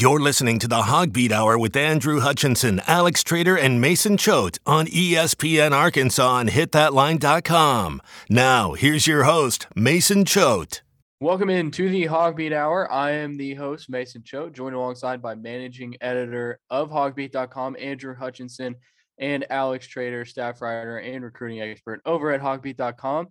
You're listening to the HawgBeat Hour with Andrew Hutchinson, Alex Trader, and Mason Choate on ESPN Arkansas and hitthatline.com. Now, here's your host, Mason Choate. Welcome in to the HawgBeat Hour. I am the host, Mason Choate, joined alongside by managing editor of hawgbeat.com, Andrew Hutchinson, and Alex Trader, staff writer and recruiting expert over at hawgbeat.com.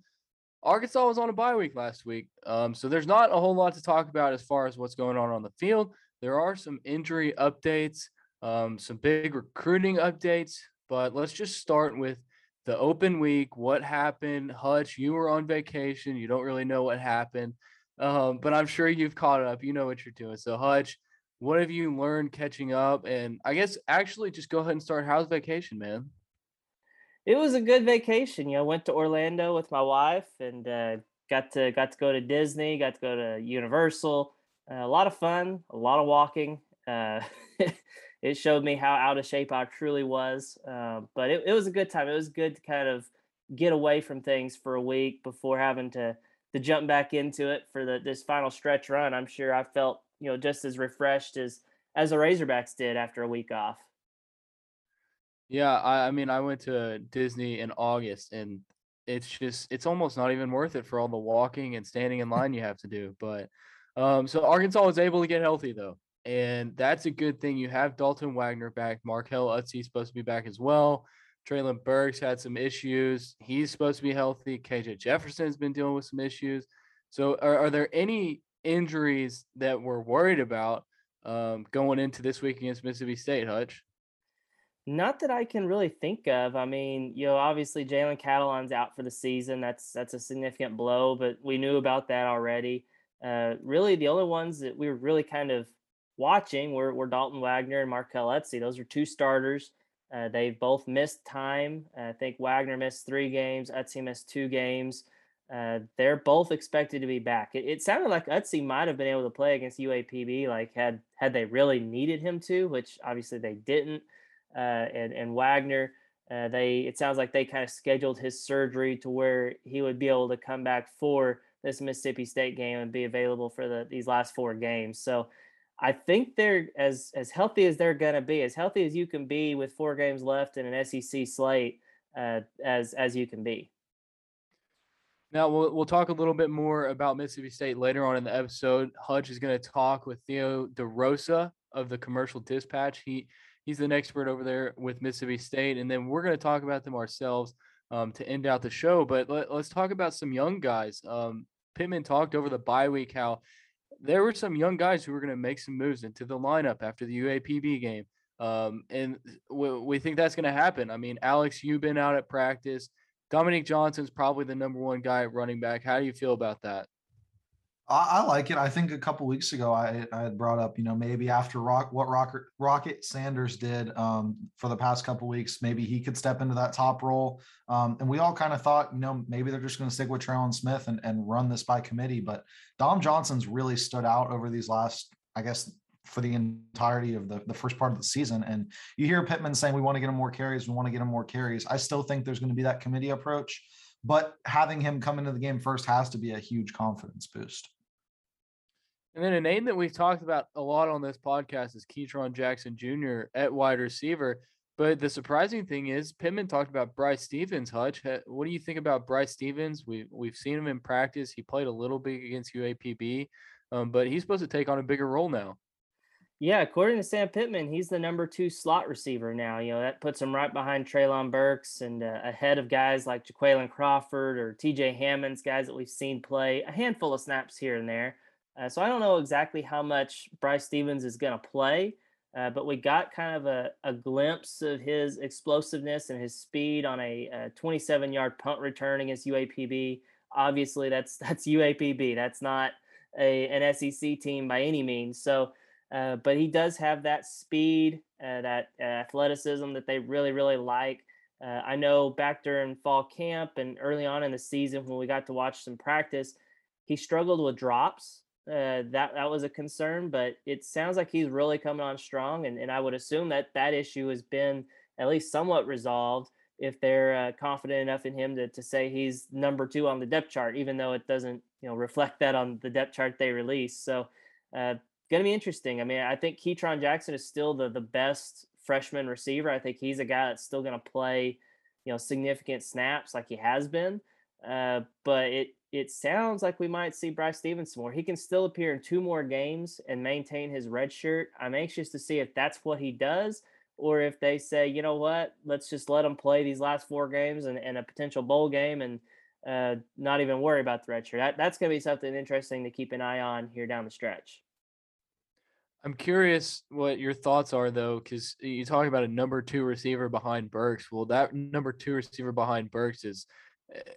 Arkansas was on a bye week last week, um, so there's not a whole lot to talk about as far as what's going on on the field. There are some injury updates, um, some big recruiting updates, but let's just start with the open week. What happened? Hutch, you were on vacation. You don't really know what happened, um, but I'm sure you've caught up. You know what you're doing. So, Hutch, what have you learned catching up? And I guess actually just go ahead and start. How's vacation, man? It was a good vacation. You know, went to Orlando with my wife and uh, got to got to go to Disney, got to go to Universal a lot of fun, a lot of walking. Uh, it showed me how out of shape I truly was. Uh, but it, it, was a good time. It was good to kind of get away from things for a week before having to to jump back into it for the this final stretch run. I'm sure I felt you know just as refreshed as as the Razorbacks did after a week off. Yeah, I, I mean, I went to Disney in August, and it's just it's almost not even worth it for all the walking and standing in line you have to do. But um, so Arkansas was able to get healthy though, and that's a good thing. You have Dalton Wagner back. Markell Utsey supposed to be back as well. Treylon Burks had some issues. He's supposed to be healthy. KJ Jefferson's been dealing with some issues. So, are, are there any injuries that we're worried about um, going into this week against Mississippi State, Hutch? Not that I can really think of. I mean, you know, obviously Jalen Catalon's out for the season. That's that's a significant blow, but we knew about that already. Uh, really, the only ones that we were really kind of watching were, were Dalton Wagner and Markell Utsey. Those are two starters. Uh, they've both missed time. Uh, I think Wagner missed three games. Utsey missed two games. Uh, they're both expected to be back. It, it, sounded like Utsey might have been able to play against UAPB, like had had they really needed him to, which obviously they didn't. Uh, and and Wagner, uh, they it sounds like they kind of scheduled his surgery to where he would be able to come back for this Mississippi State game and be available for the these last four games. So I think they're as as healthy as they're to be, as healthy as you can be with four games left in an SEC slate, uh, as as you can be. Now we'll we'll talk a little bit more about Mississippi State later on in the episode. Hutch is going to talk with Theo DeRosa of the Commercial Dispatch. He he's an expert over there with Mississippi State, and then we're going to talk about them ourselves um, to end out the show. But let, us talk about some young guys. Um, Pittman talked over the bye week how there were some young guys who were going to make some moves into the lineup after the UAPB game. Um, and we, think that's going to happen. I mean, Alex, you've been out at practice. Dominique Johnson's probably the number one guy at running back. How do you feel about that? I, I like it. I think a couple weeks ago I, I had brought up, you know, maybe after rock what Rocket Rocket Sanders did um, for the past couple weeks, maybe he could step into that top role. Um, and we all kind of thought, you know, maybe they're just going to stick with Trelon Smith and, and run this by committee. But Dom Johnson's really stood out over these last, I guess, for the entirety of the, the first part of the season. And you hear Pittman saying, we want to get him more carries. We want to get him more carries. I still think there's going to be that committee approach, but having him come into the game first has to be a huge confidence boost. And then a name that we've talked about a lot on this podcast is Ketron Jackson Jr. at wide receiver. But the surprising thing is, Pittman talked about Bryce Stephens. Hutch, what do you think about Bryce Stephens? We we've seen him in practice. He played a little bit against UAPB, um, but he's supposed to take on a bigger role now. Yeah, according to Sam Pittman, he's the number two slot receiver now. You know that puts him right behind Treylon Burks and uh, ahead of guys like Jaquayln Crawford or T.J. Hammonds, guys that we've seen play a handful of snaps here and there. Uh, so I don't know exactly how much Bryce Stephens is going to play, uh, but we got kind of a, a, glimpse of his explosiveness and his speed on a, a 27 yard punt return against UAPB. Obviously, that's that's UAPB. That's not a, an SEC team by any means. So, uh, but he does have that speed, uh, that athleticism that they really, really like. Uh, I know back during fall camp and early on in the season when we got to watch some practice, he struggled with drops uh, that that was a concern, but it sounds like he's really coming on strong, and, and I would assume that that issue has been at least somewhat resolved if they're uh, confident enough in him to, to say he's number two on the depth chart, even though it doesn't you know reflect that on the depth chart they release. So uh, going to be interesting. I mean, I think Ketron Jackson is still the the best freshman receiver. I think he's a guy that's still going to play, you know, significant snaps like he has been. Uh, but it it sounds like we might see Bryce Stephens more. He can still appear in two more games and maintain his red shirt. I'm anxious to see if that's what he does, or if they say, you know what, let's just let him play these last four games and, and a potential bowl game and uh, not even worry about the red shirt. That, that's going to be something interesting to keep an eye on here down the stretch. I'm curious what your thoughts are though, because you talk about a number two receiver behind Burks. Well, that number two receiver behind Burks is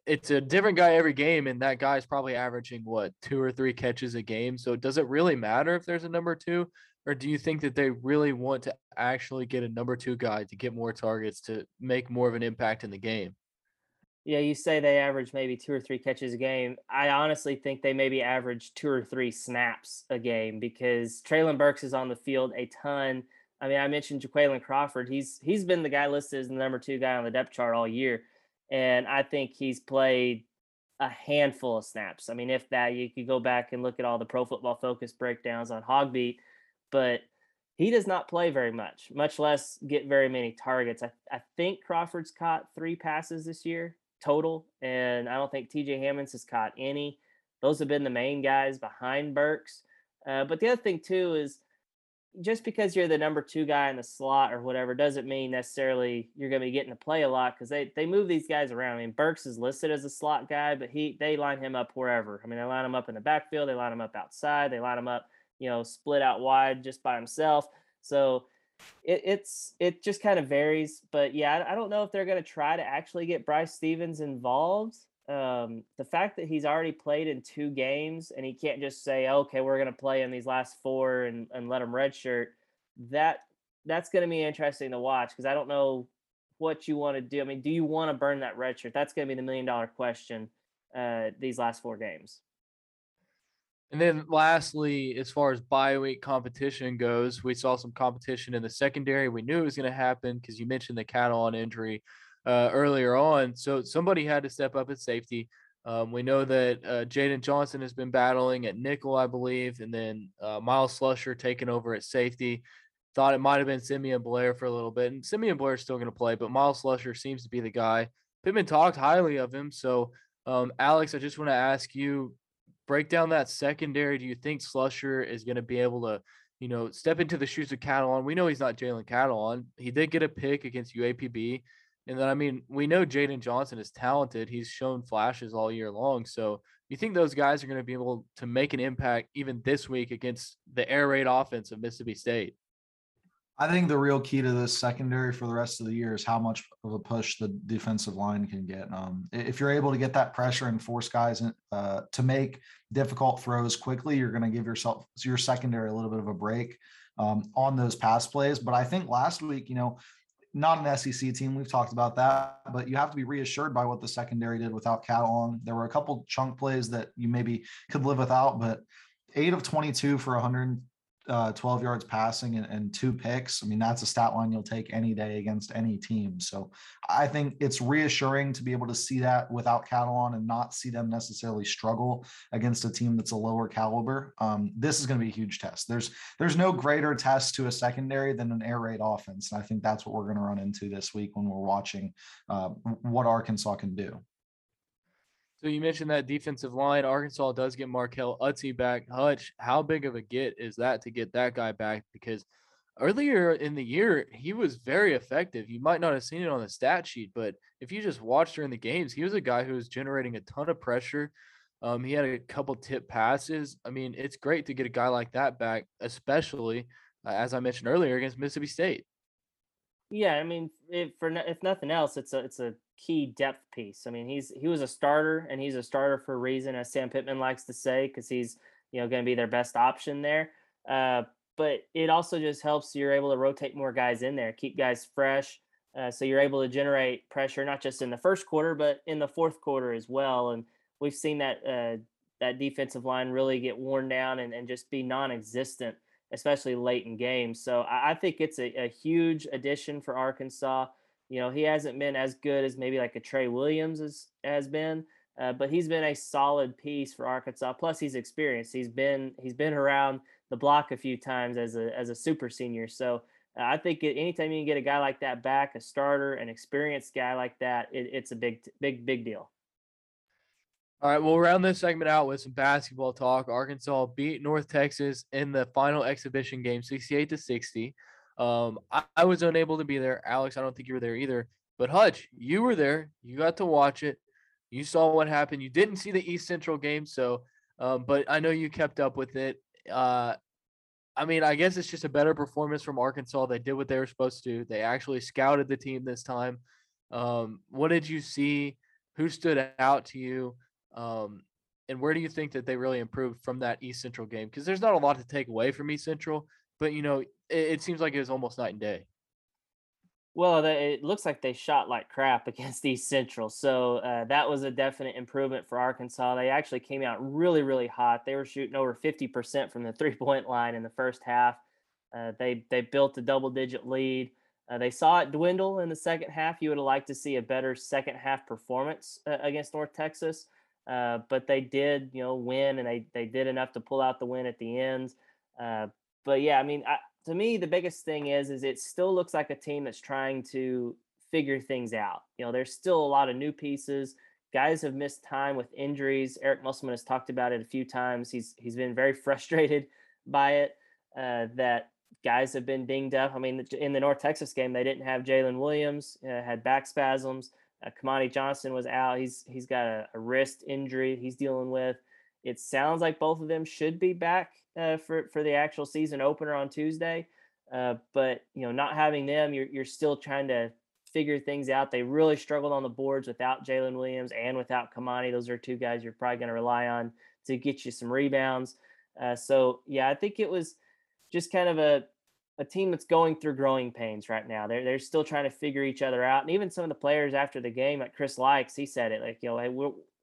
it's a different guy every game, and that guy's probably averaging what two or three catches a game. So does it really matter if there's a number two, or do you think that they really want to actually get a number two guy to get more targets to make more of an impact in the game? Yeah, you say they average maybe two or three catches a game. I honestly think they maybe average two or three snaps a game because Treylon Burks is on the field a ton. I mean, I mentioned Jaquayln Crawford. He's he's been the guy listed as the number two guy on the depth chart all year, and I think he's played a handful of snaps. I mean, if that, you could go back and look at all the Pro Football Focus breakdowns on HawgBeat, but he does not play very much, much less get very many targets. I, I think Crawford's caught three passes this year total, and I don't think TJ Hammonds has caught any. Those have been the main guys behind Burks. Uh, but the other thing too is just because you're the number two guy in the slot or whatever doesn't mean necessarily you're going to be getting to play a lot because they they move these guys around. I mean, Burks is listed as a slot guy, but he they line him up wherever. I mean, they line him up in the backfield, they line him up outside, they line him up, you know, split out wide just by himself. So it, it's it just kind of varies. But yeah, I, I don't know if they're going to try to actually get Bryce Stephens involved. Um, the fact that he's already played in two games and he can't just say, okay, we're going to play in these last four and, and let him redshirt, that that's going to be interesting to watch because I don't know what you want to do. I mean, do you want to burn that redshirt? That's going to be the million dollar question uh, these last four games. And then lastly, as far as bye week competition goes, we saw some competition in the secondary. We knew it was going to happen because you mentioned the Catalon injury uh, earlier on. So somebody had to step up at safety. Um, we know that uh, Jaden Johnson has been battling at nickel, I believe, and then uh, Myles Slusher taking over at safety. Thought it might have been Simeon Blair for a little bit, and Simeon Blair is still going to play, but Myles Slusher seems to be the guy. Pittman talked highly of him. So, um, Alex, I just want to ask you break down that secondary. Do you think Slusher is going to be able to, you know, step into the shoes of Catalon? We know he's not Jalen Catalon. He did get a pick against UAPB. And then, I mean, we know Jaden Johnson is talented. He's shown flashes all year long. So you think those guys are going to be able to make an impact even this week against the air raid offense of Mississippi State? I think the real key to this secondary for the rest of the year is how much of a push the defensive line can get. Um, if you're able to get that pressure and force guys in, uh, to make difficult throws quickly, you're going to give yourself your secondary a little bit of a break um, on those pass plays. But I think last week, you know, not an SEC team. We've talked about that, but you have to be reassured by what the secondary did without Catalon. There were a couple chunk plays that you maybe could live without, but eight of 22 for 100 uh, 12 yards passing and, and, two picks. I mean, that's a stat line you'll take any day against any team. So I think it's reassuring to be able to see that without Catalon and not see them necessarily struggle against a team that's a lower caliber. Um, this is going to be a huge test. There's there's no greater test to a secondary than an air raid offense, and I think that's what we're going to run into this week when we're watching uh, what Arkansas can do. So you mentioned that defensive line. Arkansas does get Markell Utsey back. Hutch, how big of a get is that to get that guy back? Because earlier in the year, he was very effective. You might not have seen it on the stat sheet, but if you just watched during the games, he was a guy who was generating a ton of pressure. Um, he had a couple tip passes. I mean, it's great to get a guy like that back, especially uh, as I mentioned earlier against Mississippi State. Yeah, I mean, if for if nothing else, it's a it's a key depth piece. I mean, he's he was a starter, and he's a starter for a reason, as Sam Pittman likes to say, because he's you know going to be their best option there. Uh, but it also just helps you're able to rotate more guys in there, keep guys fresh, uh, so you're able to generate pressure not just in the first quarter, but in the fourth quarter as well. And we've seen that uh, that defensive line really get worn down and, and just be non-existent especially late in games. So I, think it's a, a, huge addition for Arkansas. You know, he hasn't been as good as maybe like a Tre Williams has, has been, uh, but he's been a solid piece for Arkansas. Plus, he's experienced. He's been he's been around the block a few times as a as a super senior. So uh, I think anytime you can get a guy like that back, a starter, an experienced guy like that, it, it's a big big big deal. All right, we'll round this segment out with some basketball talk. Arkansas beat North Texas in the final exhibition game, 68 to 60. Um, I, I, was unable to be there. Alex, I don't think you were there either. But Hutch, you were there. You got to watch it. You saw what happened. You didn't see the East Central game, so um, but I know you kept up with it. Uh, I mean, I guess it's just a better performance from Arkansas. They did what they were supposed to. They actually scouted the team this time. Um, what did you see? Who stood out to you? Um, and where do you think that they really improved from that East Central game? Because there's not a lot to take away from East Central, but you know, it, seems like it was almost night and day. Well, they, it looks like they shot like crap against East Central, so uh, that was a definite improvement for Arkansas. They actually came out really, really hot. They were shooting over fifty percent from the three point line in the first half. Uh, they they built a double digit lead. Uh, they saw it dwindle in the second half. You would have liked to see a better second half performance uh, against North Texas. Uh, but they did, you know, win, and they they did enough to pull out the win at the end. Uh, but yeah, I mean, I, to me, the biggest thing is is it still looks like a team that's trying to figure things out. You know, there's still a lot of new pieces. Guys have missed time with injuries. Eric Musselman has talked about it a few times. He's he's been very frustrated by it. Uh, that guys have been dinged up. I mean, in the North Texas game, they didn't have Jaylin Williams, uh, had back spasms. Uh, Kamani Johnson was out. He's he's got a, a, wrist injury he's dealing with. It sounds like both of them should be back uh, for for the actual season opener on Tuesday. Uh, but you know, not having them, you're you're still trying to figure things out. They really struggled on the boards without Jaylin Williams and without Kamani. Those are two guys you're probably going to rely on to get you some rebounds. Uh, so yeah, I think it was just kind of a a team that's going through growing pains right now. They're they're still trying to figure each other out, and even some of the players after the game, like Chris Lykes, he said it like you know, hey,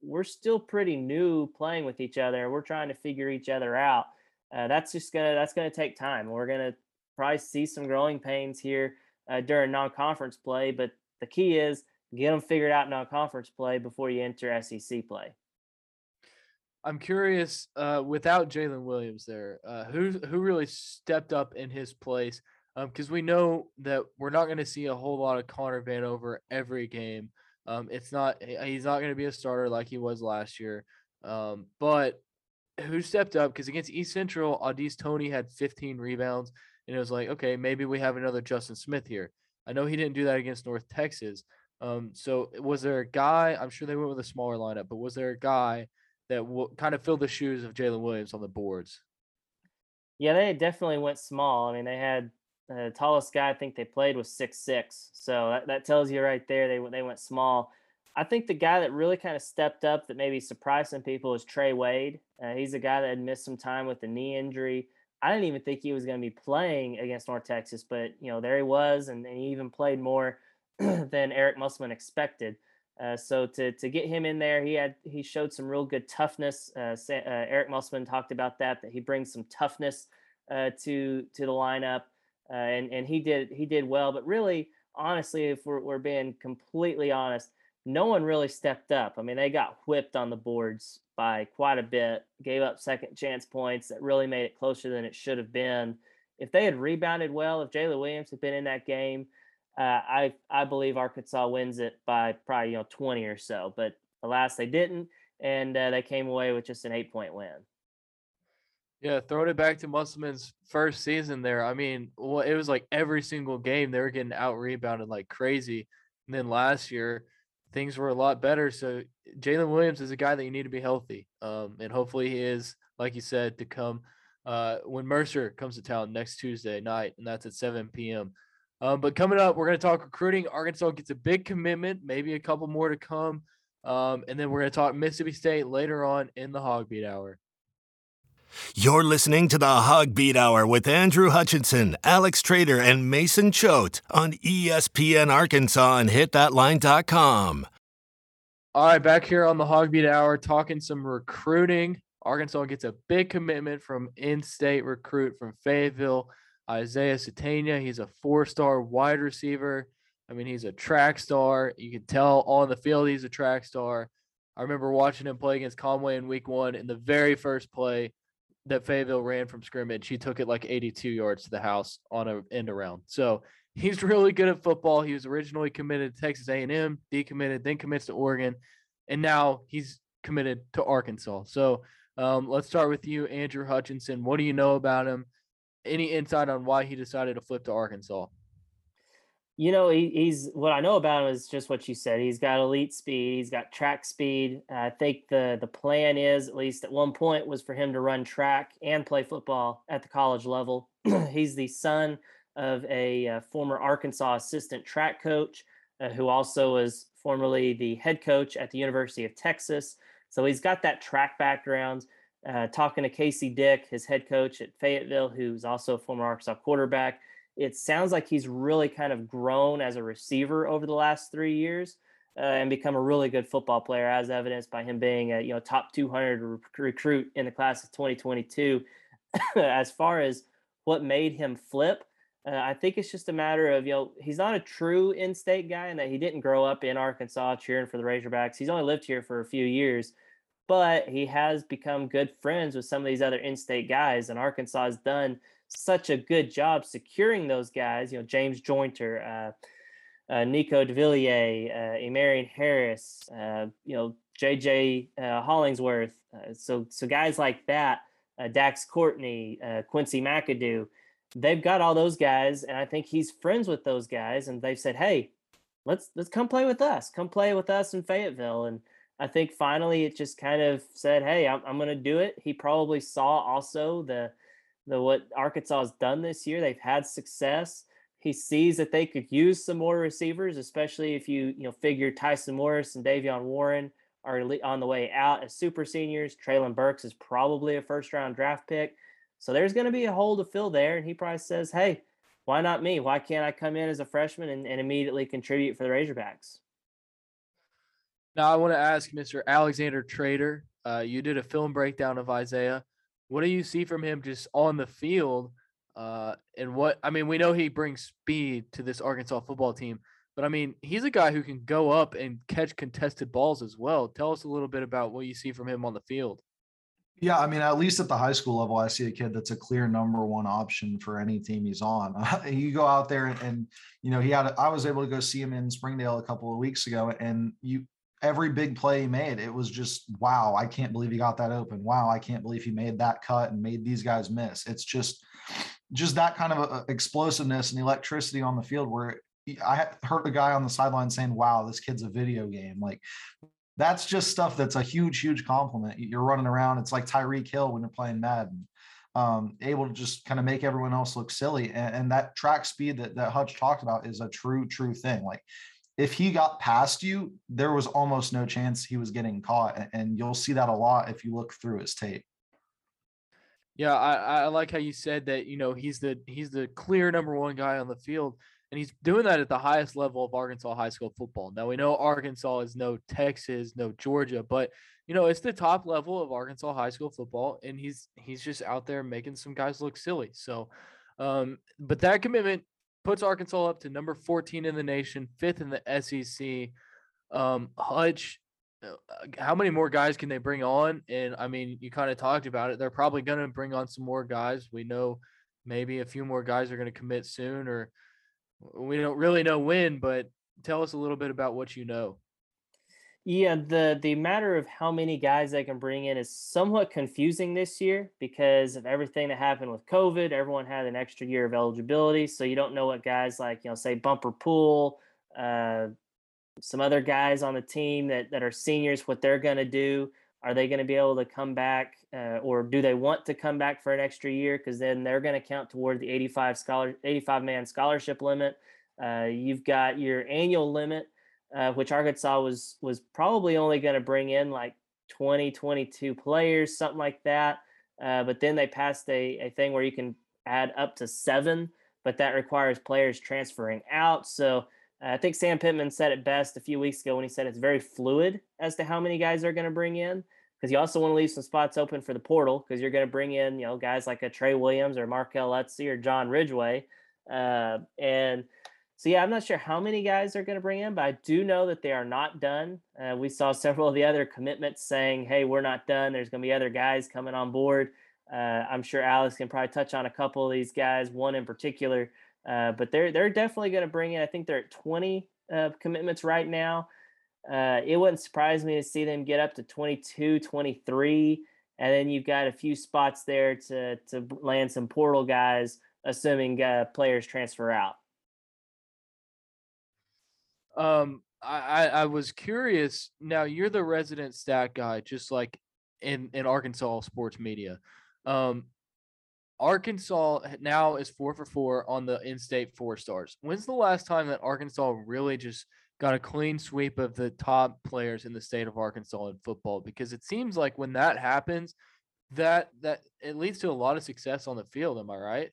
we're still pretty new playing with each other. We're trying to figure each other out. Uh, that's just gonna that's gonna take time. We're gonna probably see some growing pains here uh, during non-conference play, but the key is get them figured out non-conference play before you enter SEC play. I'm curious, uh, without Jaylin Williams there, uh, who who really stepped up in his place? Because um, we know that we're not going to see a whole lot of Connor Vanover every game. Um, it's not he's not going to be a starter like he was last year. Um, but who stepped up? Because against East Central, Au'Diese Toney had 15 rebounds, and it was like, okay, maybe we have another Justin Smith here. I know he didn't do that against North Texas. Um, so was there a guy? I'm sure they went with a smaller lineup, but was there a guy? that will kind of filled the shoes of Jaylin Williams on the boards. Yeah, they definitely went small. I mean, they had uh, the tallest guy I think they played was six six, so that, that tells you right there they they went small. I think the guy that really kind of stepped up that maybe surprised some people is Trey Wade. Uh, he's a guy that had missed some time with the knee injury. I didn't even think he was going to be playing against North Texas, but you know there he was, and, and he even played more than Eric Musselman expected. Uh, so to to get him in there, he had he showed some real good toughness. Uh, uh, Eric Musselman talked about that that he brings some toughness uh, to to the lineup, uh, and and he did he did well. But really, honestly, if we're, we're being completely honest, no one really stepped up. I mean, they got whipped on the boards by quite a bit, gave up second chance points that really made it closer than it should have been. If they had rebounded well, if Jaylin Williams had been in that game uh, I I believe Arkansas wins it by probably you know 20 or so. But alas, they didn't, and uh, they came away with just an eight point win. Yeah, throwing it back to Musselman's first season there. I mean, well, it was like every single game they were getting out rebounded like crazy. And then last year, things were a lot better. So Jaylin Williams is a guy that you need to be healthy. Um, and hopefully he is, like you said, to come uh, when Mercer comes to town next Tuesday night, and that's at 7 p.m. Um, but coming up, we're going to talk recruiting. Arkansas gets a big commitment, maybe a couple more to come. Um, and then we're going to talk Mississippi State later on in the HawgBeat Hour. You're listening to the HawgBeat Hour with Andrew Hutchinson, Alex Trader, and Mason Choate on ESPN Arkansas and hitthatline.com. All right, back here on the HawgBeat Hour, talking some recruiting. Arkansas gets a big commitment from in state recruit from Fayetteville. Isaiah Sategna, he's a four star wide receiver. I mean, he's a track star. You can tell on the field he's a track star. I remember watching him play against Conway in week one. In the very first play, that Fayetteville ran from scrimmage, he took it like 82 yards to the house on a end around. So he's really good at football. He was originally committed to Texas A&M, decommitted, then commits to Oregon, and now he's committed to Arkansas. So um, let's start with you, Andrew Hutchinson. What do you know about him? Any insight on why he decided to flip to Arkansas? You know, he, he's what I know about him is just what you said. He's got elite speed. He's got track speed. I think the the plan is, at least at one point, was for him to run track and play football at the college level. he's the son of a, uh, former Arkansas assistant track coach, uh, who also was formerly the head coach at the University of Texas. So he's got that track background. Uh, talking to Casey Dick, his head coach at Fayetteville, who's also a former Arkansas quarterback, it sounds like he's really kind of grown as a receiver over the last three years uh, and become a really good football player, as evidenced by him being a you know top 200 rec- recruit in the class of 2022. as far as what made him flip, uh, I think it's just a matter of, you know, he's not a true in state guy and that he didn't grow up in Arkansas cheering for the Razorbacks. He's only lived here for a few years, but he has become good friends with some of these other in state guys. And Arkansas has done such a good job securing those guys, you know, James Jointer, uh, uh, Nico Davillier, uh, Emarian Harris, uh, you know, JJ uh, Hollingsworth. Uh, so, so guys like that, uh, Dax Courtney, Quincy McAdoo, they've got all those guys, and I think he's friends with those guys, and they've said, "Hey, let's let's come play with us. Come play with us in Fayetteville." And I think finally it just kind of said, "Hey, I'm, I'm going to do it." He probably saw also the the what Arkansas has done this year. They've had success. He sees that they could use some more receivers, especially if you you know figure Tyson Morris and De'Vion Warren are on the way out as super seniors. Treylon Burks is probably a first round draft pick. So there's going to be a hole to fill there. And he probably says, hey, why not me? Why can't I come in as a freshman and, and immediately contribute for the Razorbacks? Now, I want to ask Mr. Alexander Trader. Uh, you did a film breakdown of Isaiah. What do you see from him just on the field? Uh, and what I mean, we know he brings speed to this Arkansas football team, but I mean, he's a guy who can go up and catch contested balls as well. Tell us a little bit about what you see from him on the field. Yeah, I mean, at least at the high school level, I see a kid that's a clear number one option for any team he's on. you go out there and, and, you know, he had. I was able to go see him in Springdale a couple of weeks ago, and you every big play he made, it was just wow! I can't believe he got that open. Wow, I can't believe he made that cut and made these guys miss. It's just, just that kind of a, explosiveness and electricity on the field where I heard a guy on the sideline saying, "Wow, this kid's a video game." Like that's just stuff that's a huge, huge compliment. You're running around. It's like Tyreek Hill when you're playing Madden, um, able to just kind of make everyone else look silly. And, and, that track speed that, that Hutch talked about is a true, true thing. Like if he got past you, there was almost no chance he was getting caught. And, you'll see that a lot if you look through his tape. Yeah, I, I like how you said that, you know, he's the he's the clear number one guy on the field and he's doing that at the highest level of Arkansas high school football. Now we know Arkansas is no Texas, no Georgia, but you know it's the top level of Arkansas high school football, and he's he's just out there making some guys look silly. So, um, but that commitment puts Arkansas up to number 14 in the nation, fifth in the SEC. Um, Hutch, uh, how many more guys can they bring on? And I mean, you kind of talked about it. They're probably going to bring on some more guys. We know maybe a few more guys are going to commit soon, or we don't really know when, but tell us a little bit about what you know. Yeah, the the matter of how many guys they can bring in is somewhat confusing this year because of everything that happened with COVID. Everyone had an extra year of eligibility, so you don't know what guys like you know, say Bumper Pool, uh, some other guys on the team that that are seniors, what they're going to do. Are they going to be able to come back, uh, or do they want to come back for an extra year? Because then they're going to count toward the 85 scholar, 85 man scholarship limit. Uh, you've got your annual limit, uh, which Arkansas was was probably only going to bring in like 20, 22 players, something like that. Uh, but then they passed a, a thing where you can add up to seven, but that requires players transferring out. So I think Sam Pittman said it best a few weeks ago when he said it's very fluid as to how many guys they're going to bring in because you also want to leave some spots open for the portal because you're going to bring in you know guys like a Tre Williams or Markell Utsey or John Ridgeway, uh, and so yeah, I'm not sure how many guys they're going to bring in, but I do know that they are not done. Uh, we saw several of the other commitments saying, "Hey, we're not done. There's going to be other guys coming on board." Uh, I'm sure Alex can probably touch on a couple of these guys, one in particular. Uh, but they're they're definitely going to bring in. I think they're at 20 uh, commitments right now. Uh, it wouldn't surprise me to see them get up to 22, 23, and then you've got a few spots there to to land some portal guys, assuming uh, players transfer out. Um, I, I was curious. Now you're the resident stat guy, just like in in Arkansas sports media. Um, Arkansas now is four for four on the in-state four stars. When's the last time that Arkansas really just got a clean sweep of the top players in the state of Arkansas in football? Because it seems like when that happens, that that it leads to a lot of success on the field. Am I right?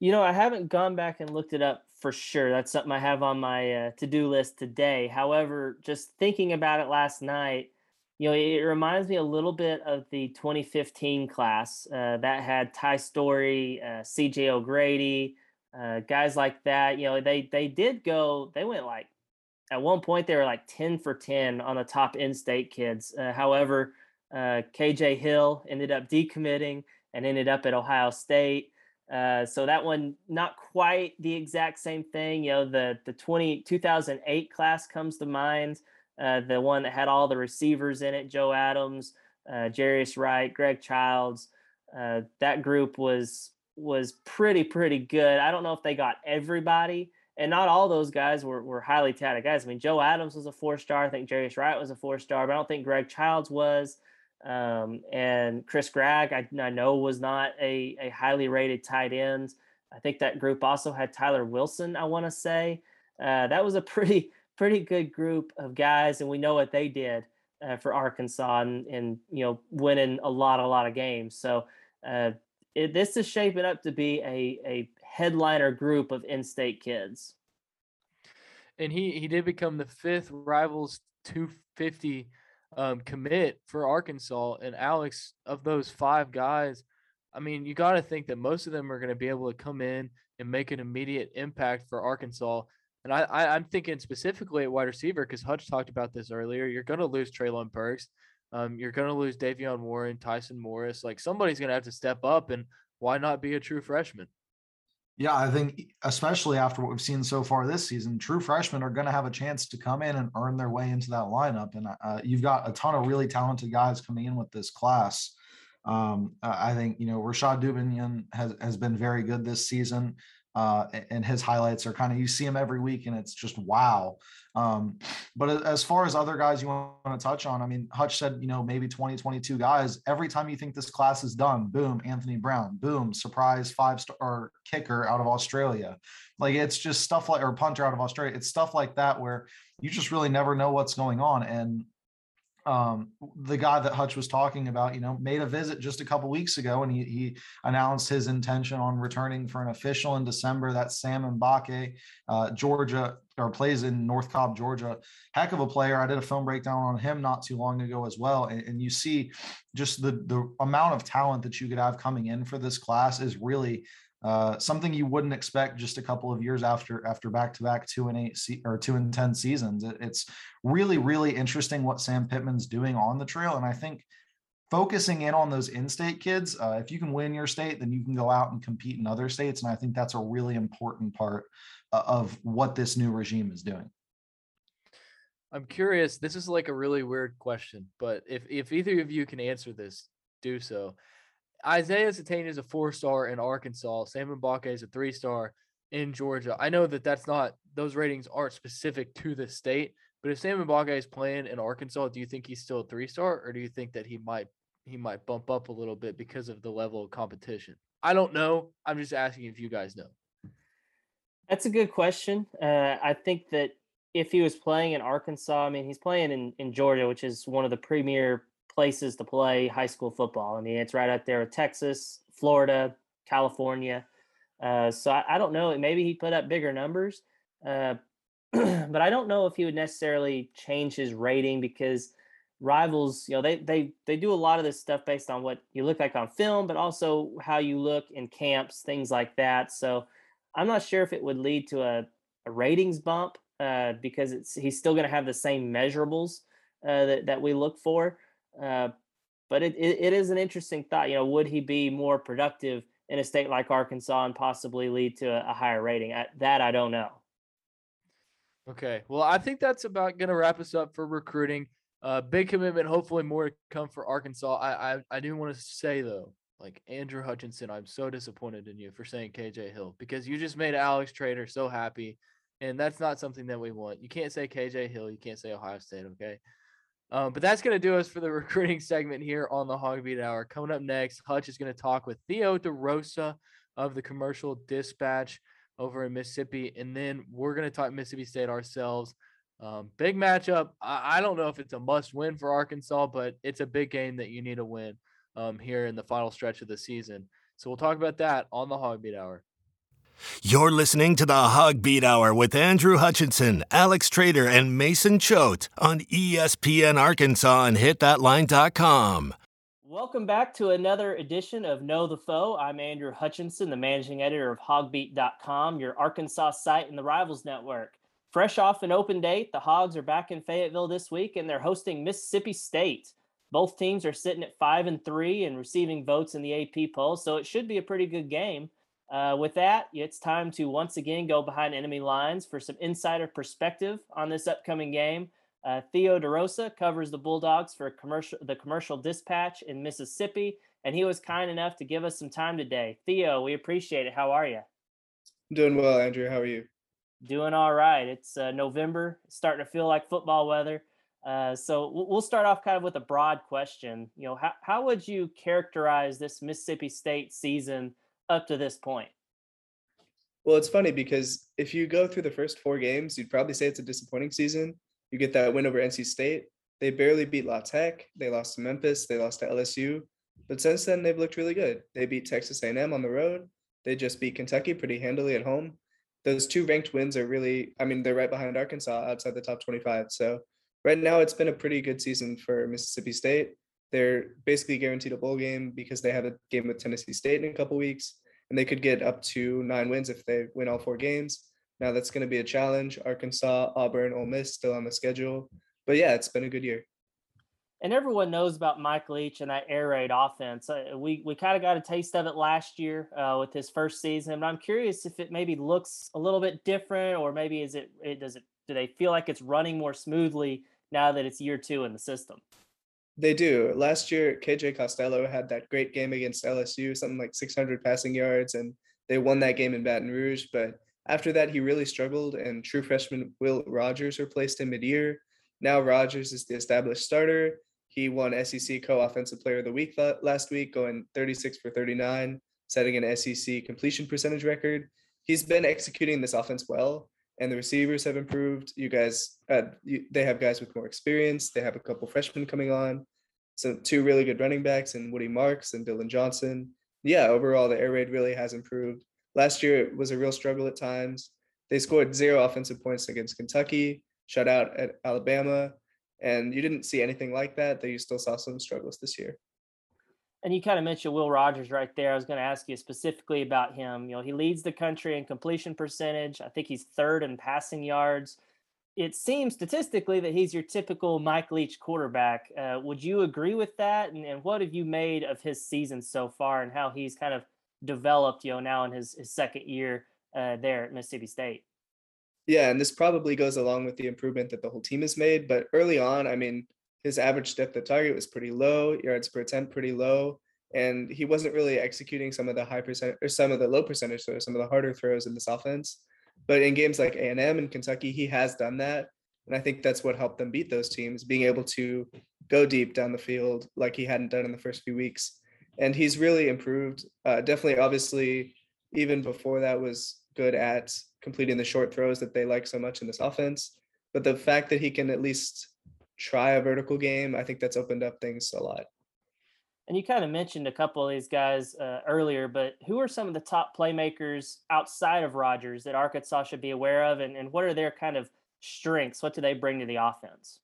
You know, I haven't gone back and looked it up for sure. That's something I have on my uh, to-do list today. However, just thinking about it last night, you know, it reminds me a little bit of the 2015 class uh, that had Ty Storey, uh, C.J. O'Grady, uh, guys like that. You know, they they did go. They went like at one point they were like 10 for 10 on the top in-state kids. Uh, however, uh, KJ Hill ended up decommitting and ended up at Ohio State. Uh, so that one not quite the exact same thing. You know, the the 20 2008 class comes to mind. Uh, the one that had all the receivers in it: Joe Adams, uh, Jarius Wright, Greg Childs. Uh, that group was was pretty pretty good. I don't know if they got everybody, and not all those guys were were highly talented guys. I mean, Joe Adams was a four star. I think Jarius Wright was a four star, but I don't think Greg Childs was. Um, and Chris Gragg, I, I, know, was not a, a highly rated tight end. I think that group also had Tyler Wilson, I want to say. Uh, that was a pretty, pretty good group of guys, and we know what they did uh, for Arkansas and, and, you know, winning a lot, a lot of games. So uh, it, this is shaping up to be a, a headliner group of in state kids. And he, he did become the fifth Rivals 250 um, commit for Arkansas. And Alex, of those five guys, I mean, you got to think that most of them are going to be able to come in and make an immediate impact for Arkansas. And I, I am thinking specifically at wide receiver because Hutch talked about this earlier. You're going to lose Treylon Burks. Um, you're going to lose De'Vion Warren, Tyson Morris. Like somebody's going to have to step up, and why not be a true freshman? Yeah, I think especially after what we've seen so far this season, true freshmen are going to have a chance to come in and earn their way into that lineup. And uh, you've got a ton of really talented guys coming in with this class. Um, I think you know Rashod Dubinion has has been very good this season uh, and his highlights are kind of you see him every week and it's just wow. Um, but as far as other guys you want to touch on, I mean, Hutch said, you know, maybe 20, 22 guys. Every time you think this class is done, boom, Anthony Brown, boom, surprise five star kicker out of Australia. Like it's just stuff like, or punter out of Australia. It's stuff like that where you just really never know what's going on. And um, the guy that Hutch was talking about, you know, made a visit just a couple weeks ago, and he, he announced his intention on returning for an official in December. That's Sam Mbake, uh, Georgia, or plays in North Cobb, Georgia. Heck of a player. I did a film breakdown on him not too long ago as well, and, and you see just the the amount of talent that you could have coming in for this class is really uh, something you wouldn't expect just a couple of years after after back to back two and eight se- or two and ten seasons. It, it's really really interesting what Sam Pittman's doing on the trail, and I think focusing in on those in-state kids. Uh, if you can win your state, then you can go out and compete in other states, and I think that's a really important part uh, of what this new regime is doing. I'm curious. This is like a really weird question, but if if either of you can answer this, do so. Isaiah Sategna is a four star in Arkansas. Sam Mbake is a three star in Georgia. I know that that's not those ratings aren't specific to the state, but if Sam Mbake is playing in Arkansas, do you think he's still a three star, or do you think that he might he might bump up a little bit because of the level of competition? I don't know. I'm just asking if you guys know. That's a good question. Uh, I think that if he was playing in Arkansas, I mean, he's playing in, in Georgia, which is one of the premier places to play high school football. I mean, it's right out there Texas, Florida, California. Uh, so I, I, don't know. Maybe he put up bigger numbers, uh, but I don't know if he would necessarily change his rating because rivals, you know, they they they do a lot of this stuff based on what you look like on film, but also how you look in camps, things like that. So I'm not sure if it would lead to a, a ratings bump uh, because it's he's still going to have the same measurables uh, that that we look for. Uh, but it, it, it is an interesting thought. You know, would he be more productive in a state like Arkansas and possibly lead to a, a higher rating? I, that I don't know. Okay. Well, I think that's about going to wrap us up for recruiting. Uh, big commitment. Hopefully, more to come for Arkansas. I I, I do want to say though, like Andrew Hutchinson, I'm so disappointed in you for saying KJ Hill because you just made Alex Trader so happy, and that's not something that we want. You can't say KJ Hill. You can't say Ohio State. Okay. Um, but that's going to do us for the recruiting segment here on the HawgBeat Hour. Coming up next, Hutch is going to talk with Theo DeRosa of the Commercial Dispatch over in Mississippi, and then we're going to talk Mississippi State ourselves. Um, big matchup. I, I, don't know if it's a must win for Arkansas, but it's a big game that you need to win um, here in the final stretch of the season. So we'll talk about that on the Hogbeat Hour. You're listening to the HawgBeat Hour with Andrew Hutchinson, Alex Trader, and Mason Choate on ESPN Arkansas and hitthatline.com. Welcome back to another edition of Know the Foe. I'm Andrew Hutchinson, the managing editor of hawgbeat.com, your Arkansas site in the Rivals Network. Fresh off an open date, the Hogs are back in Fayetteville this week and they're hosting Mississippi State. Both teams are sitting at 5 and 3 and receiving votes in the AP poll, so it should be a pretty good game. Uh, with that, it's time to once again go behind enemy lines for some insider perspective on this upcoming game. Uh, Theo DeRosa covers the Bulldogs for commercial, the Commercial Dispatch in Mississippi, and he was kind enough to give us some time today. Theo, we appreciate it. How are you? Doing well, Andrew. How are you? Doing all right. It's uh, November, starting to feel like football weather. Uh, so we'll start off kind of with a broad question. You know, how, how would you characterize this Mississippi State season up to this point? Well, it's funny because if you go through the first four games, you'd probably say it's a disappointing season. You get that win over NC State. They barely beat La Tech. They lost to Memphis. They lost to LSU. But since then, they've looked really good. They beat Texas A&M on the road. They just beat Kentucky pretty handily at home. Those two ranked wins are really, I mean, they're right behind Arkansas outside the top 25. So right now, it's been a pretty good season for Mississippi State. They're basically guaranteed a bowl game because they have a game with Tennessee State in a couple weeks and they could get up to nine wins if they win all four games. Now that's going to be a challenge. Arkansas, Auburn, Ole Miss still on the schedule, but yeah, it's been a good year. And everyone knows about Mike Leach and that air raid offense. Uh, we we kind of got a taste of it last year uh, with his first season. But I'm curious if it maybe looks a little bit different, or maybe is it, it does it do they feel like it's running more smoothly now that it's year two in the system? They do. Last year, KJ Costello had that great game against LSU, something like 600 passing yards, and they won that game in Baton Rouge. But after that, he really struggled, and true freshman Will Rogers replaced him mid year. Now, Rogers is the established starter. He won SEC Co Offensive Player of the Week last week, going 36 for 39, setting an SEC completion percentage record. He's been executing this offense well, and the receivers have improved. You guys, uh, you, they have guys with more experience. They have a couple freshmen coming on, so two really good running backs and Woody Marks and Dillon Johnson. Yeah, overall the air raid really has improved. Last year it was a real struggle at times. They scored zero offensive points against Kentucky, shut out at Alabama, and you didn't see anything like that. That you still saw some struggles this year. And you kind of mentioned Will Rogers right there. I was going to ask you specifically about him. You know, he leads the country in completion percentage. I think he's third in passing yards. It seems statistically that he's your typical Mike Leach quarterback. Uh, would you agree with that? And, and what have you made of his season so far and how he's kind of developed, you know, now in his, his second year uh, there at Mississippi State? Yeah, and this probably goes along with the improvement that the whole team has made. But early on, I mean, his average depth of target was pretty low, yards per attempt pretty low, and he wasn't really executing some of the high percent or some of the low percentage throws, some of the harder throws in this offense. But in games like A&M and Kentucky, he has done that, and I think that's what helped them beat those teams, being able to go deep down the field like he hadn't done in the first few weeks. And he's really improved. Uh, definitely, obviously, even before that was good at completing the short throws that they like so much in this offense. But the fact that he can at least try a vertical game, I think that's opened up things a lot. And you kind of mentioned a couple of these guys uh, earlier, but who are some of the top playmakers outside of Rogers that Arkansas should be aware of? And, and what are their kind of strengths? What do they bring to the offense?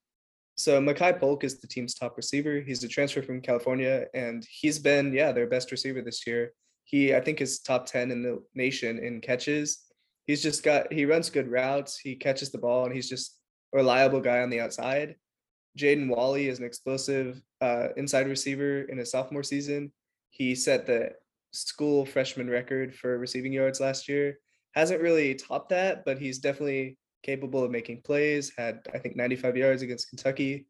So Makai Polk is the team's top receiver. He's a transfer from California, and he's been, yeah, their best receiver this year. He, I think, is top 10 in the nation in catches. He's just got, he runs good routes. He catches the ball, and he's just a reliable guy on the outside. Jaden Walley is an explosive uh, inside receiver in his sophomore season. He set the school freshman record for receiving yards last year. Hasn't really topped that, but he's definitely capable of making plays. Had I think 95 yards against Kentucky.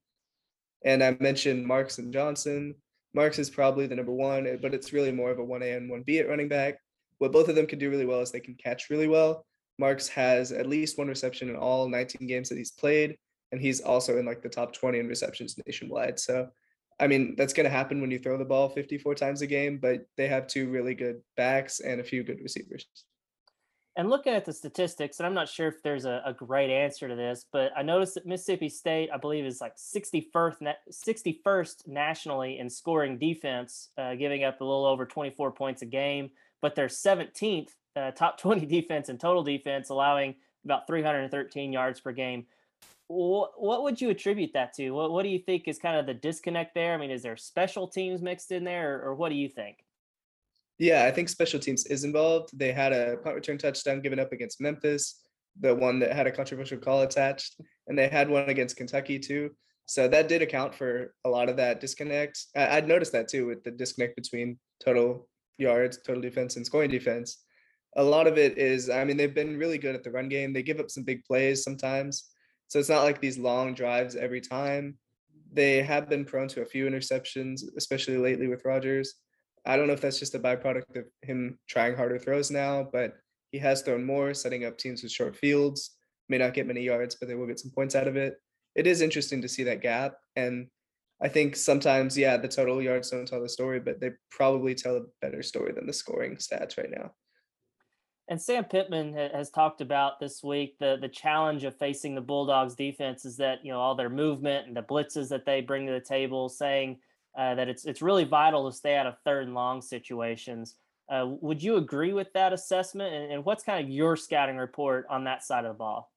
And I mentioned Marks and Johnson. Marks is probably the number one, eh, but it's really more of a 1A and 1B at running back. What both of them can do really well is they can catch really well. Marks has at least one reception in all 19 games that he's played, and he's also in like the top 20 in receptions nationwide. So, I mean, that's going to happen when you throw the ball 54 times a game, but they have two really good backs and a few good receivers. And looking at the statistics, and I'm not sure if there's a, a, great answer to this, but I noticed that Mississippi State, I believe, is like 61st, 61st nationally in scoring defense, uh, giving up a little over 24 points a game. But they're 17th, uh, top 20 defense and total defense, allowing about 313 yards per game. What, would you attribute that to? What, what do you think is kind of the disconnect there? I mean, is there special teams mixed in there, or, or what do you think? Yeah, I think special teams is involved. They had a punt return touchdown given up against Memphis, the one that had a controversial call attached, and they had one against Kentucky too. So that did account for a lot of that disconnect. I, would noticed that too with the disconnect between total yards, total defense, and scoring defense. A lot of it is, I mean, they've been really good at the run game. They give up some big plays sometimes. So it's not like these long drives every time. They have been prone to a few interceptions, especially lately with Rogers. I don't know if that's just a byproduct of him trying harder throws now, but he has thrown more, setting up teams with short fields. May not get many yards, but they will get some points out of it. It is interesting to see that gap. And I think sometimes, yeah, the total yards don't tell the story, but they probably tell a better story than the scoring stats right now. And Sam Pittman has talked about this week the the challenge of facing the Bulldogs defense is that you know all their movement and the blitzes that they bring to the table, saying uh, that it's it's really vital to stay out of third and long situations. Uh, would you agree with that assessment? And, and what's kind of your scouting report on that side of the ball?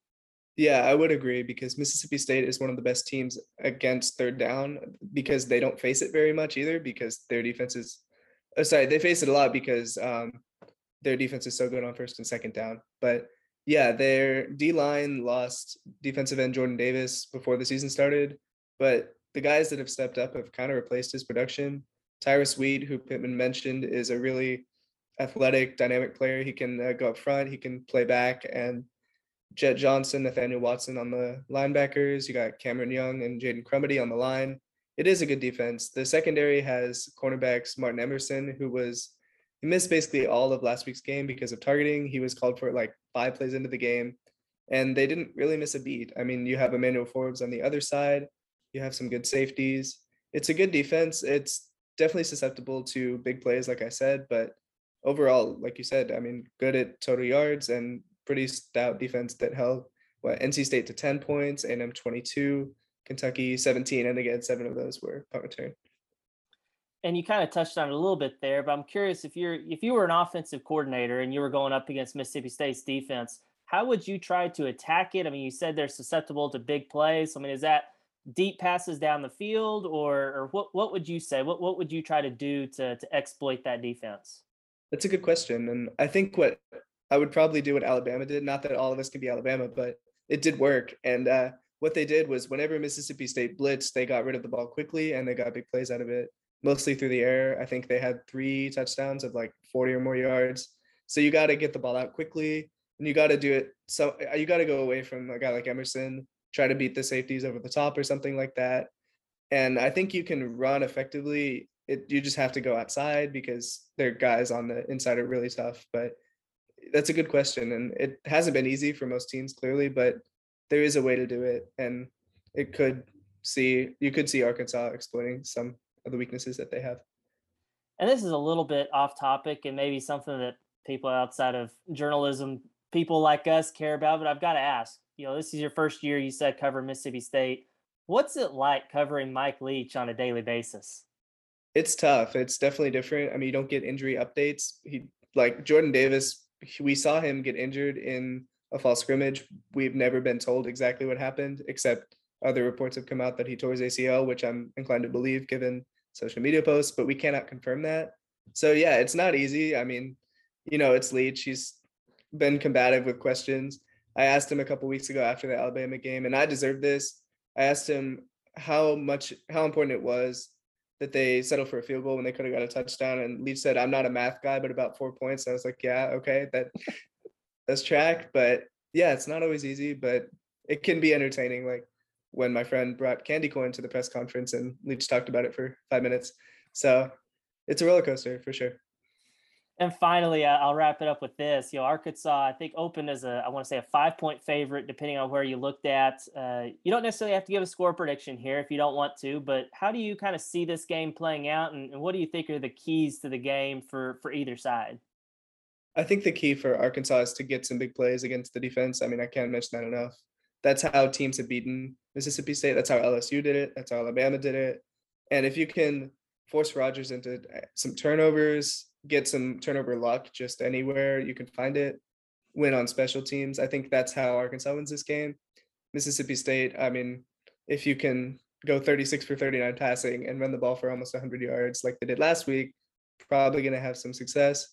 Yeah, I would agree because Mississippi State is one of the best teams against third down because they don't face it very much either because their defense is, oh, sorry, they face it a lot because um, their defense is so good on first and second down. But yeah, their D line lost defensive end Jordan Davis before the season started, but the guys that have stepped up have kind of replaced his production. Tyrus Wheat, who Pittman mentioned, is a really athletic, dynamic player. He can uh, go up front, he can play back, and Jett Johnson, Nathaniel Watson on the linebackers. You got Cameron Young and Jaden Crumedy on the line. It is a good defense. The secondary has cornerbacks Martin Emerson, who was he missed basically all of last week's game because of targeting. He was called for like five plays into the game, and they didn't really miss a beat. I mean, you have Emmanuel Forbes on the other side. You have some good safeties. It's a good defense. It's definitely susceptible to big plays, like I said, but overall, like you said, I mean, good at total yards and pretty stout defense that held what NC State to 10 points, A&M 22, Kentucky 17, and again, seven of those were punt return. And you kind of touched on it a little bit there, but I'm curious if you're if you were an offensive coordinator and you were going up against Mississippi State's defense, how would you try to attack it? I mean, you said they're susceptible to big plays. I mean, is that deep passes down the field, or or what what would you say? What what would you try to do to to exploit that defense? That's a good question, and I think what I would probably do what Alabama did. Not that all of us can be Alabama, but it did work. And uh, what they did was whenever Mississippi State blitzed, they got rid of the ball quickly and they got big plays out of it, mostly through the air. I think they had three touchdowns of like 40 or more yards. So you got to get the ball out quickly and you got to do it. So uh, you got to go away from a guy like Emerson try to beat the safeties over the top or something like that. And I think you can run effectively. It, you just have to go outside because their guys on the inside are really tough. But that's a good question, and it hasn't been easy for most teams clearly, but there is a way to do it, and it could see you could see Arkansas exploiting some the weaknesses that they have. And this is a little bit off topic, and maybe something that people outside of journalism, people like us, care about. But I've got to ask you know, this is your first year, you said, cover Mississippi State. What's it like covering Mike Leach on a daily basis? It's tough. It's definitely different. I mean, you don't get injury updates. He like Jordan Davis, we saw him get injured in a fall scrimmage. We've never been told exactly what happened, except other reports have come out that he tore his ACL, which I'm inclined to believe given social media posts, but we cannot confirm that. So yeah, it's not easy. I mean, you know, it's Leach. He's been combative with questions. I asked him a couple weeks ago after the Alabama game, and I deserve this. I asked him how much how important it was that they settled for a field goal when they could have got a touchdown. And Leach said, "I'm not a math guy, but about four points." I was like, "Yeah, okay, that that's track." But yeah, it's not always easy, but it can be entertaining. Like when my friend brought candy corn to the press conference and we just talked about it for five minutes. So it's a roller coaster for sure. And finally, I'll wrap it up with this. You know, Arkansas, I think, opened as a, I want to say, a five point favorite, depending on where you looked at. Uh, you don't necessarily have to give a score prediction here if you don't want to, but how do you kind of see this game playing out, and, and what do you think are the keys to the game for for either side? I think the key for Arkansas is to get some big plays against the defense. I mean, I can't mention that enough. That's how teams have beaten Mississippi State. That's how LSU did it. That's how Alabama did it. And if you can force Rogers into uh, some turnovers, get some turnover luck just anywhere you can find it, win on special teams. I think that's how Arkansas wins this game. Mississippi State, I mean, if you can go 36 for 39 passing and run the ball for almost 100 yards like they did last week, probably going to have some success.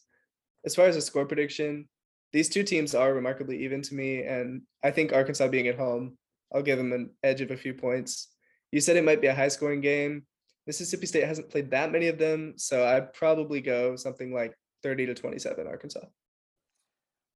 As far as a score prediction, these two teams are remarkably even to me. And I think Arkansas being at home, I'll give them an edge of a few points. You said it might be a high scoring game. Mississippi State hasn't played that many of them, so I'd probably go something like 30 to 27 Arkansas.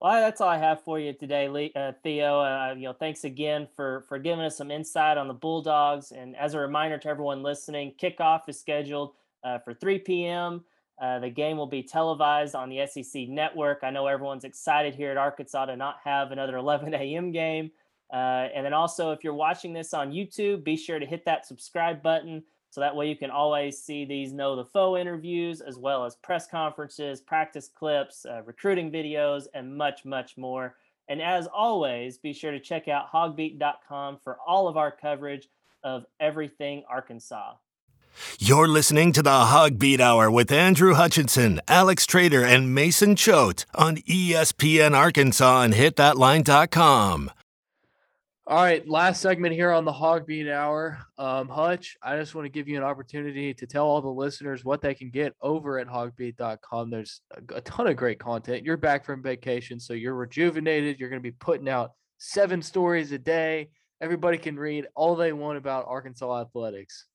Well, that's all I have for you today, uh, Theo. Uh, you know, thanks again for for giving us some insight on the Bulldogs. And as a reminder to everyone listening, kickoff is scheduled uh, for 3 p.m. Uh, the game will be televised on the SEC network. I know everyone's excited here at Arkansas to not have another 11 a.m. game. Uh, and then also, if you're watching this on YouTube, be sure to hit that subscribe button so that way you can always see these know the foe interviews as well as press conferences, practice clips, uh, recruiting videos, and much, much more. And as always, be sure to check out hawgbeat.com for all of our coverage of everything Arkansas. You're listening to the HawgBeat Hour with Andrew Hutchinson, Alex Trader, and Mason Choate on ESPN Arkansas and hitthatline.com. All right, last segment here on the HawgBeat Hour. Um, Hutch, I just want to give you an opportunity to tell all the listeners what they can get over at hawgbeat.com. There's a, a ton of great content. You're back from vacation, so you're rejuvenated. You're going to be putting out seven stories a day. Everybody can read all they want about Arkansas athletics.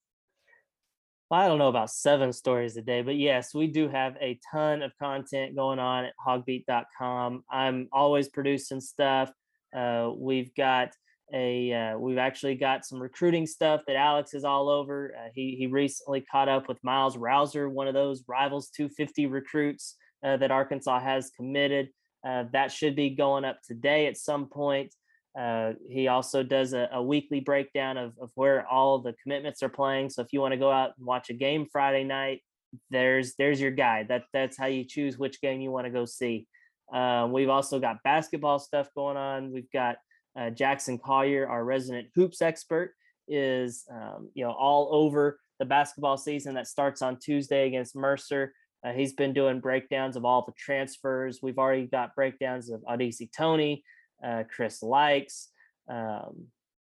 Well, I don't know about seven stories a day, but yes, we do have a ton of content going on at hawgbeat.com. I'm always producing stuff. Uh, we've got a uh, we've actually got some recruiting stuff that Alex is all over. Uh, he he recently caught up with Myles Rowser, one of those rivals 250 recruits uh, that Arkansas has committed. Uh, that should be going up today at some point. Uh, he also does a, a, weekly breakdown of, of where all the commitments are playing. So if you want to go out and watch a game Friday night, there's there's your guide. That that's how you choose which game you want to go see. Uh, we've also got basketball stuff going on. We've got uh, Jackson Collier, our resident hoops expert, is um, you know all over the basketball season that starts on Tuesday against Mercer. Uh, he's been doing breakdowns of all the transfers. We've already got breakdowns of Au'Diese Toney, uh, Chris Lykes. Um,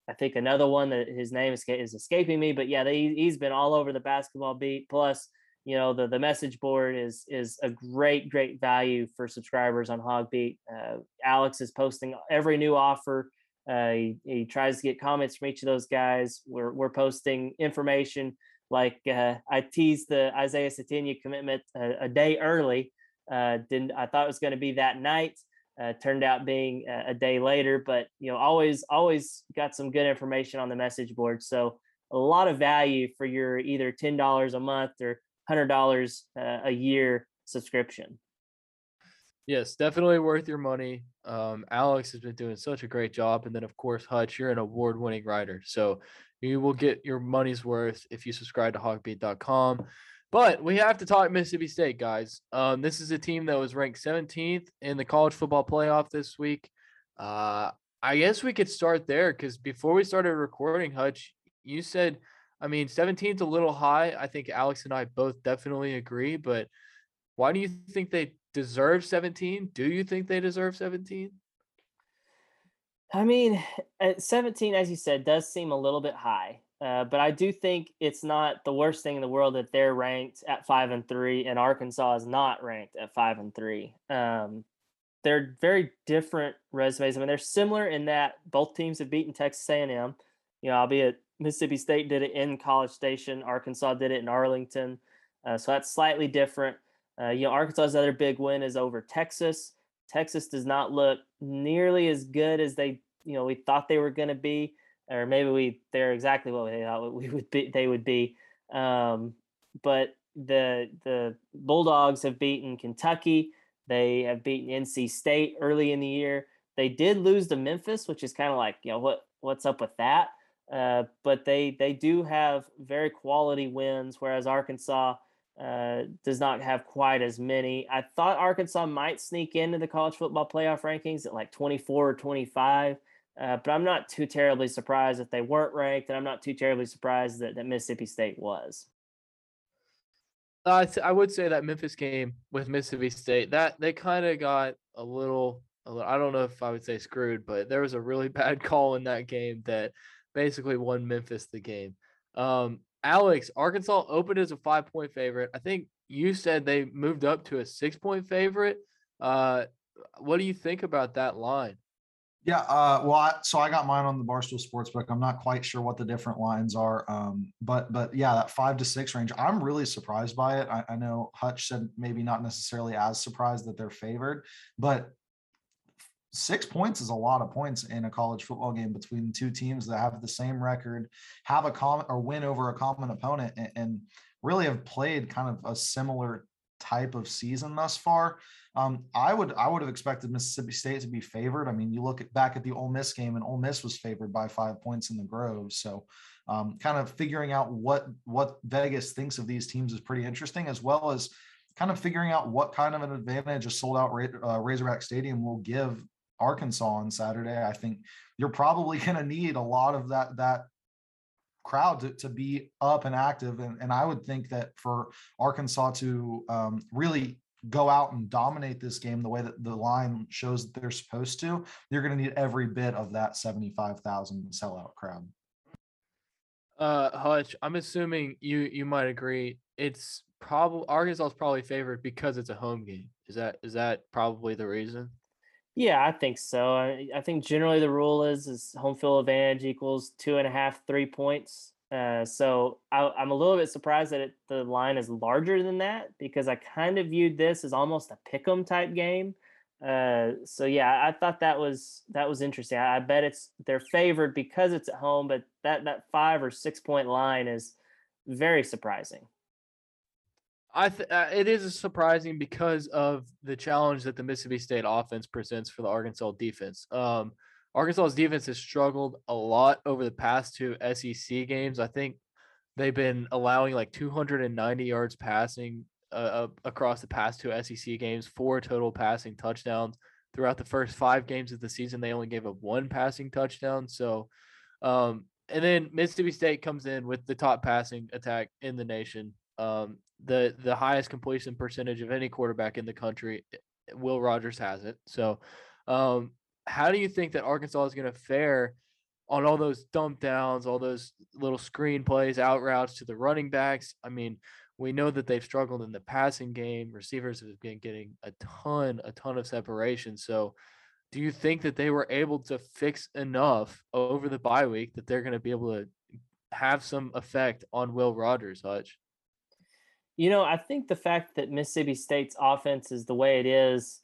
I think another one that his name is, is escaping me, but yeah, they, he's been all over the basketball beat. Plus, you know, the the message board is is a great great value for subscribers on HawgBeat. Uh, Alex is posting every new offer. Uh, he, he tries to get comments from each of those guys. We're we're posting information like uh, I teased the Isaiah Sategna commitment a, a day early. Uh, didn't I thought it was going to be that night. Uh, turned out being a, a, day later, but you know, always always got some good information on the message board. So a lot of value for your either ten dollars a month or hundred dollars uh, a year subscription. Yes, definitely worth your money. Um, Alex has been doing such a great job, and then of course Hutch, you're an award-winning writer, so you will get your money's worth if you subscribe to HawgBeat.com. But we have to talk Mississippi State, guys. Um, this is a team that was ranked 17th in the college football playoff this week. Uh, I guess we could start there because before we started recording, Hutch, you said I mean, 17 is a little high. I think Alex and I both definitely agree, but why do you think they deserve 17? Do you think they deserve 17? I mean, at 17, as you said, does seem a little bit high. Uh, but I do think it's not the worst thing in the world that they're ranked at five and three, and Arkansas is not ranked at five and three. Um, they're very different resumes. I mean, they're similar in that both teams have beaten Texas A&M. You know, albeit Mississippi State did it in College Station, Arkansas did it in Arlington, uh, so that's slightly different. Uh, you know, Arkansas's other big win is over Texas. Texas does not look nearly as good as they, you know, we thought they were going to be, or maybe we they're exactly what they thought we would be. They would be, um, but the the Bulldogs have beaten Kentucky. They have beaten NC State early in the year. They did lose to Memphis, which is kind of like you know what what's up with that. Uh, but they they do have very quality wins, whereas Arkansas uh, does not have quite as many. I thought Arkansas might sneak into the college football playoff rankings at like 24 or 25, uh, but I'm not too terribly surprised that they weren't ranked, and I'm not too terribly surprised that, that Mississippi State was. Uh, I would say that Memphis game with Mississippi State that they kind of got a little, a little. I don't know if I would say screwed, but there was a really bad call in that game that basically won Memphis the game. Um, Alex, Arkansas opened as a five point favorite. I think you said they moved up to a six point favorite. Uh, what do you think about that line? Yeah, uh, well, I, so I got mine on the Barstool Sportsbook. I'm not quite sure what the different lines are, um, but but yeah, that five to six range. I'm really surprised by it. I, I know Hutch said maybe not necessarily as surprised that they're favored, but six points is a lot of points in a college football game between two teams that have the same record, have a common or win over a common opponent, and, and really have played kind of a similar type of season thus far. Um, I would I would have expected Mississippi State to be favored. I mean, you look at back at the Ole Miss game, and Ole Miss was favored by five points in the Grove. So, um, kind of figuring out what what Vegas thinks of these teams is pretty interesting, as well as kind of figuring out what kind of an advantage a sold out uh, Razorback Stadium will give Arkansas on Saturday, I think you're probably going to need a lot of that that crowd to, to be up and active. And, and I would think that for Arkansas to um, really go out and dominate this game the way that the line shows that they're supposed to, you're going to need every bit of that 75,000 sellout crowd. Uh, Hutch, I'm assuming you you might agree. It's probably Arkansas is probably favored because it's a home game. Is that is that probably the reason? Yeah, I think so. I, I think generally the rule is is home field advantage equals two and a half, three points. Uh, so I, am a little bit surprised that it, the line is larger than that because I kind of viewed this as almost a pick'em type game. Uh, so yeah, I thought that was that was interesting. I, I bet it's they're favored because it's at home, but that that five or six point line is very surprising. I th- uh, it is surprising because of the challenge that the Mississippi State offense presents for the Arkansas defense. Um, Arkansas's defense has struggled a lot over the past two SEC games. I think they've been allowing like 290 yards passing uh, across the past two SEC games, four total passing touchdowns. Throughout the first five games of the season, they only gave up one passing touchdown. So, um, and then Mississippi State comes in with the top passing attack in the nation. Um, the the highest completion percentage of any quarterback in the country. Eh, Will Rogers has it. So, um, how do you think that Arkansas is going to fare on all those dump downs, all those little screen plays, out routes to the running backs? I mean, we know that they've struggled in the passing game. Receivers have been getting a ton, a ton of separation. So, do you think that they were able to fix enough over the bye week that they're going to be able to have some effect on Will Rogers, Hutch? You know, I think the fact that Mississippi State's offense is the way it is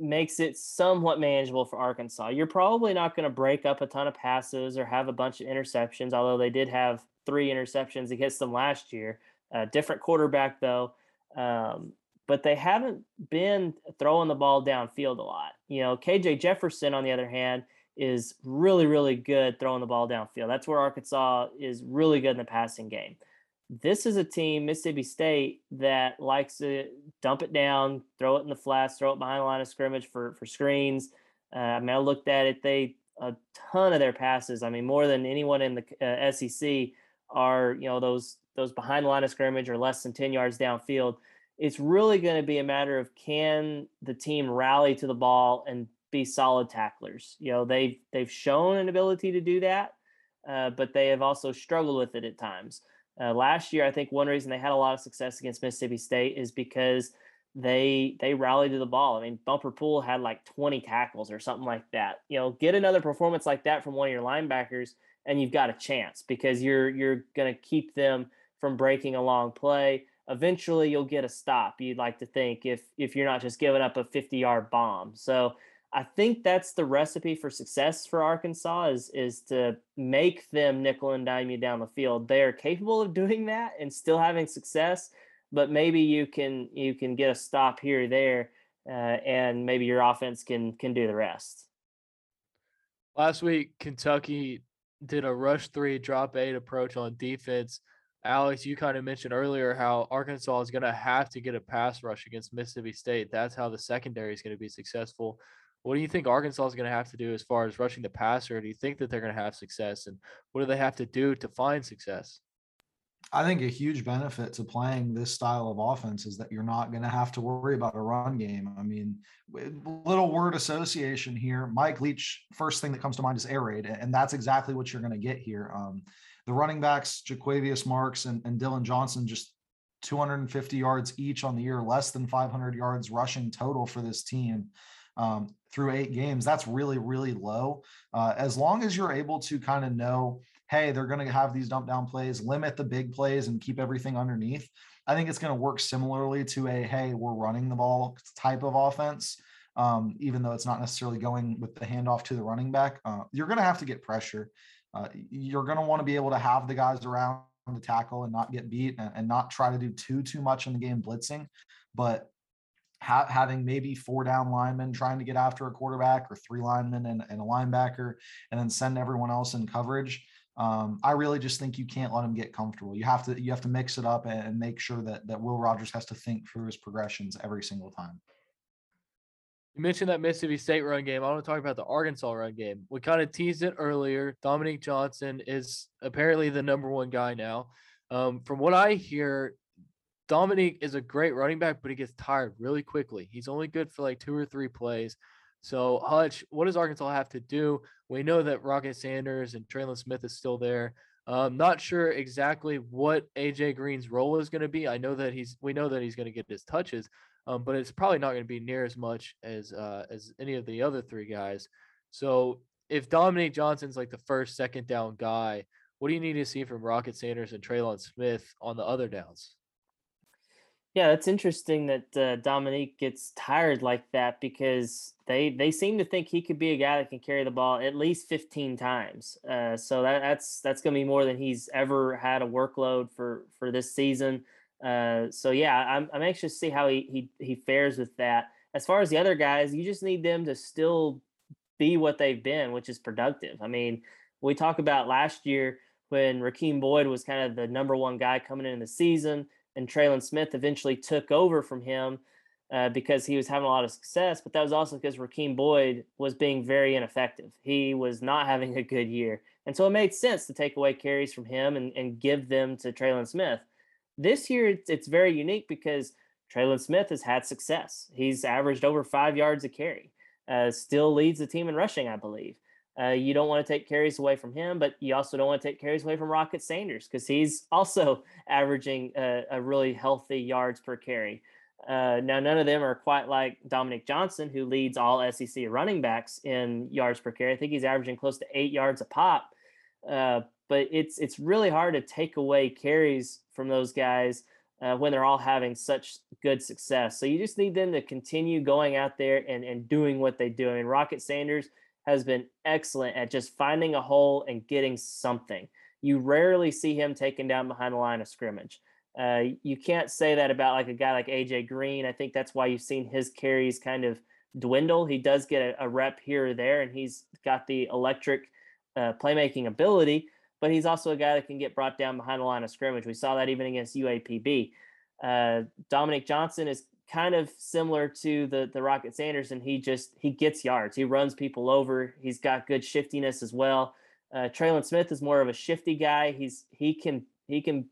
makes it somewhat manageable for Arkansas. You're probably not going to break up a ton of passes or have a bunch of interceptions, although they did have three interceptions against them last year. A different quarterback, though. Um, but they haven't been throwing the ball downfield a lot. You know, KJ Jefferson, on the other hand, is really, really good throwing the ball downfield. That's where Arkansas is really good in the passing game this is a team, Mississippi State, that likes to dump it down, throw it in the flats, throw it behind the line of scrimmage for for screens. Uh, I mean, I looked at it; they a ton of their passes. I mean, more than anyone in the uh, SEC are you know those those behind the line of scrimmage or less than ten yards downfield. It's really going to be a matter of can the team rally to the ball and be solid tacklers. You know, they've they've shown an ability to do that, uh, but they have also struggled with it at times. Uh, last year, I think one reason they had a lot of success against Mississippi State is because they they rallied to the ball. I mean, Bumper Pool had like 20 tackles or something like that. You know, get another performance like that from one of your linebackers, and you've got a chance because you're you're going to keep them from breaking a long play. Eventually, you'll get a stop. You'd like to think if if you're not just giving up a 50 yard bomb. So I think that's the recipe for success for Arkansas is is to make them nickel and dime you down the field. They are capable of doing that and still having success, but maybe you can you can get a stop here or there, uh, and maybe your offense can can do the rest. Last week, Kentucky did a rush three, drop eight approach on defense. Alex, you kind of mentioned earlier how Arkansas is going to have to get a pass rush against Mississippi State. That's how the secondary is going to be successful. What do you think Arkansas is going to have to do as far as rushing the passer? Do you think that they're going to have success? And what do they have to do to find success? I think a huge benefit to playing this style of offense is that you're not going to have to worry about a run game. I mean, little word association here. Mike Leach, first thing that comes to mind is air raid, and that's exactly what you're going to get here. Um, the running backs, Jo'quavious Marks and, and Dillon Johnson, just 250 yards each on the year, less than 500 yards rushing total for this team um, through eight games. That's really, really low. Uh, as long as you're able to kind of know, hey, they're going to have these dump down plays, limit the big plays, and keep everything underneath. I think it's going to work similarly to a hey, we're running the ball type of offense. Um, even though it's not necessarily going with the handoff to the running back, uh, you're going to have to get pressure. Uh, you're going to want to be able to have the guys around to tackle and not get beat and, and, not try to do too too much in the game blitzing. But ha- having maybe four down linemen trying to get after a quarterback or three linemen and, and a linebacker and then send everyone else in coverage um, I really just think you can't let them get comfortable. You have to you have to mix it up and make sure that that Will Rogers has to think through his progressions every single time. You mentioned that Mississippi State run game. I want to talk about the Arkansas run game. We kind of teased it earlier. Dominique Johnson is apparently the number one guy now. Um, from what I hear, Dominique is a great running back, but he gets tired really quickly. He's only good for like two or three plays. So, Hutch, what does Arkansas have to do? We know that Rocket Sanders and Trelon Smith is still there. I'm not sure exactly what AJ Green's role is going to be. I know that he's we know that he's going to get his touches, um, but it's probably not going to be near as much as uh, as any of the other three guys. So if Dominique Johnson's like the first, second down guy, what do you need to see from Rocket Sanders and Trelon Smith on the other downs? Yeah, it's interesting that uh, Dominique gets tired like that because they they seem to think he could be a guy that can carry the ball at least 15 times. Uh, so that, that's that's going to be more than he's ever had a workload for for this season. Uh, so yeah, I'm I'm anxious to see how he he he fares with that. As far as the other guys, you just need them to still be what they've been, which is productive. I mean, we talk about last year when Rakeem Boyd was kind of the number one guy coming in the season and Trelon Smith eventually took over from him uh, because he was having a lot of success. But that was also because Rakeem Boyd was being very ineffective. He was not having a good year. And so it made sense to take away carries from him and, and give them to Trelon Smith. This year, it's, it's very unique because Trelon Smith has had success. He's averaged over five yards a carry, uh, still leads the team in rushing, I believe. Uh, you don't want to take carries away from him, but you also don't want to take carries away from Rocket Sanders because he's also averaging a, a, really healthy yards per carry. Uh, now, none of them are quite like Dominique Johnson, who leads all SEC running backs in yards per carry. I think he's averaging close to eight yards a pop. Uh, but it's it's really hard to take away carries from those guys uh, when they're all having such good success. So you just need them to continue going out there and, and doing what they do. I mean, Rocket Sanders – has been excellent at just finding a hole and getting something. You rarely see him taken down behind the line of scrimmage. Uh, you can't say that about like a guy like AJ Green. I think that's why you've seen his carries kind of dwindle. He does get a, a rep here or there, and he's got the electric uh, playmaking ability, but he's also a guy that can get brought down behind the line of scrimmage. We saw that even against UAPB. Uh, Dominique Johnson is kind of similar to the the Rocket Sanders, and he just he gets yards. He runs people over. He's got good shiftiness as well. Uh, Trelon Smith is more of a shifty guy. He's he can he can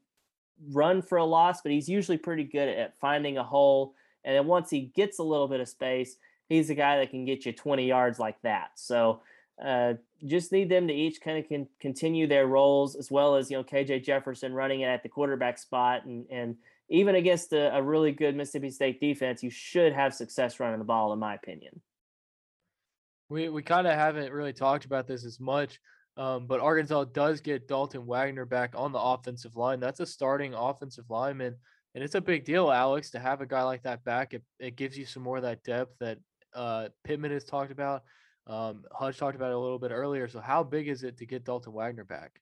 run for a loss, but he's usually pretty good at finding a hole. And then once he gets a little bit of space, he's a guy that can get you 20 yards like that. So uh, just need them to each kind of can continue their roles as well as you know KJ Jefferson running it at the quarterback spot and and even against a, a really good Mississippi State defense, you should have success running the ball, in my opinion. We we kind of haven't really talked about this as much, Um, but Arkansas does get Dalton Wagner back on the offensive line. That's a starting offensive lineman. And it's a big deal, Alex, to have a guy like that back. It, it gives you some more of that depth that uh, Pittman has talked about. Um, Hutch talked about it a little bit earlier. So, how big is it to get Dalton Wagner back?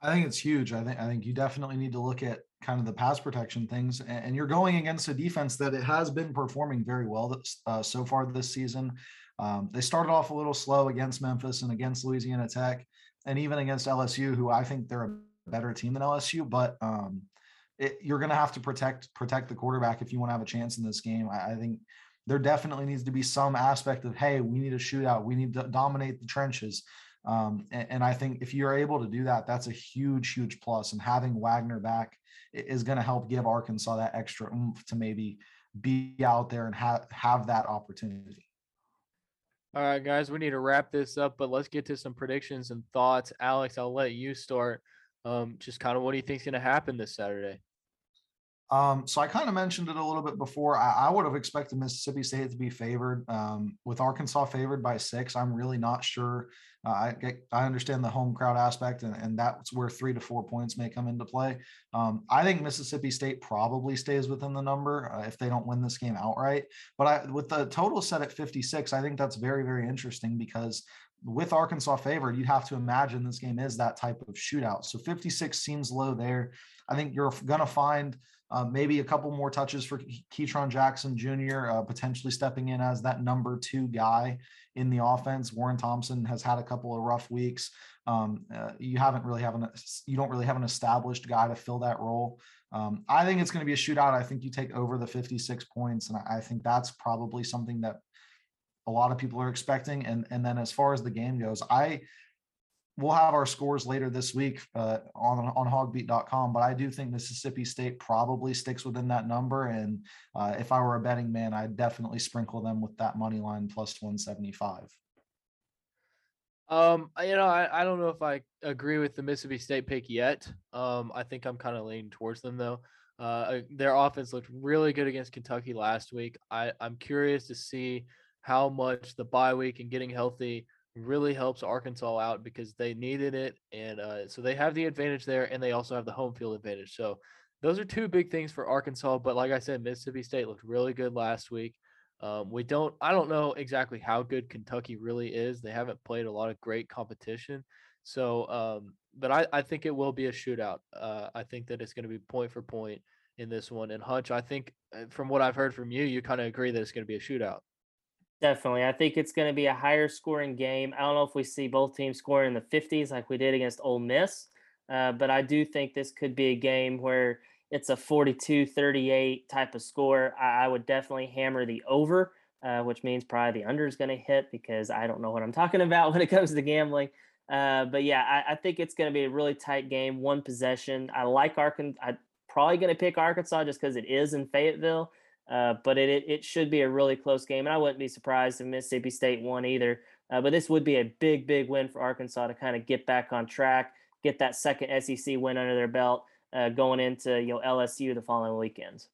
I think it's huge. I think I think you definitely need to look at kind of the pass protection things, and, you're going against a defense that it has been performing very well uh, so far this season. Um, they started off a little slow against Memphis and against Louisiana Tech, and even against LSU, who I think they're a better team than LSU. But um, it, you're going to have to protect protect the quarterback if you want to have a chance in this game. I, I, think there definitely needs to be some aspect of hey, we need a shootout, we need to dominate the trenches. Um, and, and, I think if you're able to do that, that's a huge, huge plus. And having Wagner back is going to help give Arkansas that extra oomph to maybe be out there and have have that opportunity. All right, guys, we need to wrap this up, but let's get to some predictions and thoughts. Alex, I'll let you start. Um, just kind of what do you think is going to happen this Saturday? Um, so I kind of mentioned it a little bit before. I, I, would have expected Mississippi State to be favored. Um, with Arkansas favored by six, I'm really not sure. Uh, I I understand the home crowd aspect, and, and that's where three to four points may come into play. Um, I think Mississippi State probably stays within the number uh, if they don't win this game outright. But I, with the total set at 56, I think that's very very interesting because with Arkansas favored, you'd have to imagine this game is that type of shootout. So 56 seems low there. I think you're going to find uh, maybe a couple more touches for Ketron Jackson Jr. Uh, potentially stepping in as that number two guy in the offense. Warren Thompson has had a couple of rough weeks. Um, uh, you haven't really have an you don't really have an established guy to fill that role. Um, I think it's going to be a shootout. I think you take over the 56 points, and I think that's probably something that a lot of people are expecting. And and then as far as the game goes, I we'll have our scores later this week uh, on on hawgbeat.com but i do think mississippi state probably sticks within that number and uh, if i were a betting man i'd definitely sprinkle them with that money line plus 175 um you know i, I don't know if i agree with the mississippi state pick yet. Um i think i'm kind of leaning towards them though. Uh their offense looked really good against kentucky last week. I i'm curious to see how much the bye week and getting healthy really helps Arkansas out because they needed it. And uh, so they have the advantage there and they also have the home field advantage. So those are two big things for Arkansas. But like I said, Mississippi State looked really good last week. Um, we don't, I don't know exactly how good Kentucky really is. They haven't played a lot of great competition. So, um, but I, I think it will be a shootout. Uh, I think that it's going to be point for point in this one. And Hutch, I think uh, from what I've heard from you, you kind of agree that it's going to be a shootout. Definitely. I think it's going to be a higher scoring game. I don't know if we see both teams scoring in the 50s like we did against Ole Miss, uh, but I do think this could be a game where it's a 42 38 type of score. I, I would definitely hammer the over, uh, which means probably the under is going to hit because I don't know what I'm talking about when it comes to gambling. Uh, but yeah, I, I think it's going to be a really tight game, one possession. I like Arkansas. I'm probably going to pick Arkansas just because it is in Fayetteville. Uh, but it, it should be a really close game, and I wouldn't be surprised if Mississippi State won either. Uh, but this would be a big, big win for Arkansas to kind of get back on track, get that second SEC win under their belt, uh, going into you know LSU the following weekend.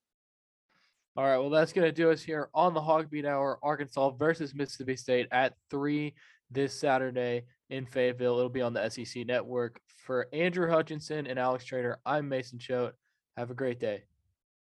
All right, well that's gonna do us here on the HawgBeat Hour. Arkansas versus Mississippi State at three this Saturday in Fayetteville. It'll be on the SEC Network. For Andrew Hutchinson and Alex Trader, I'm Mason Choate. Have a great day.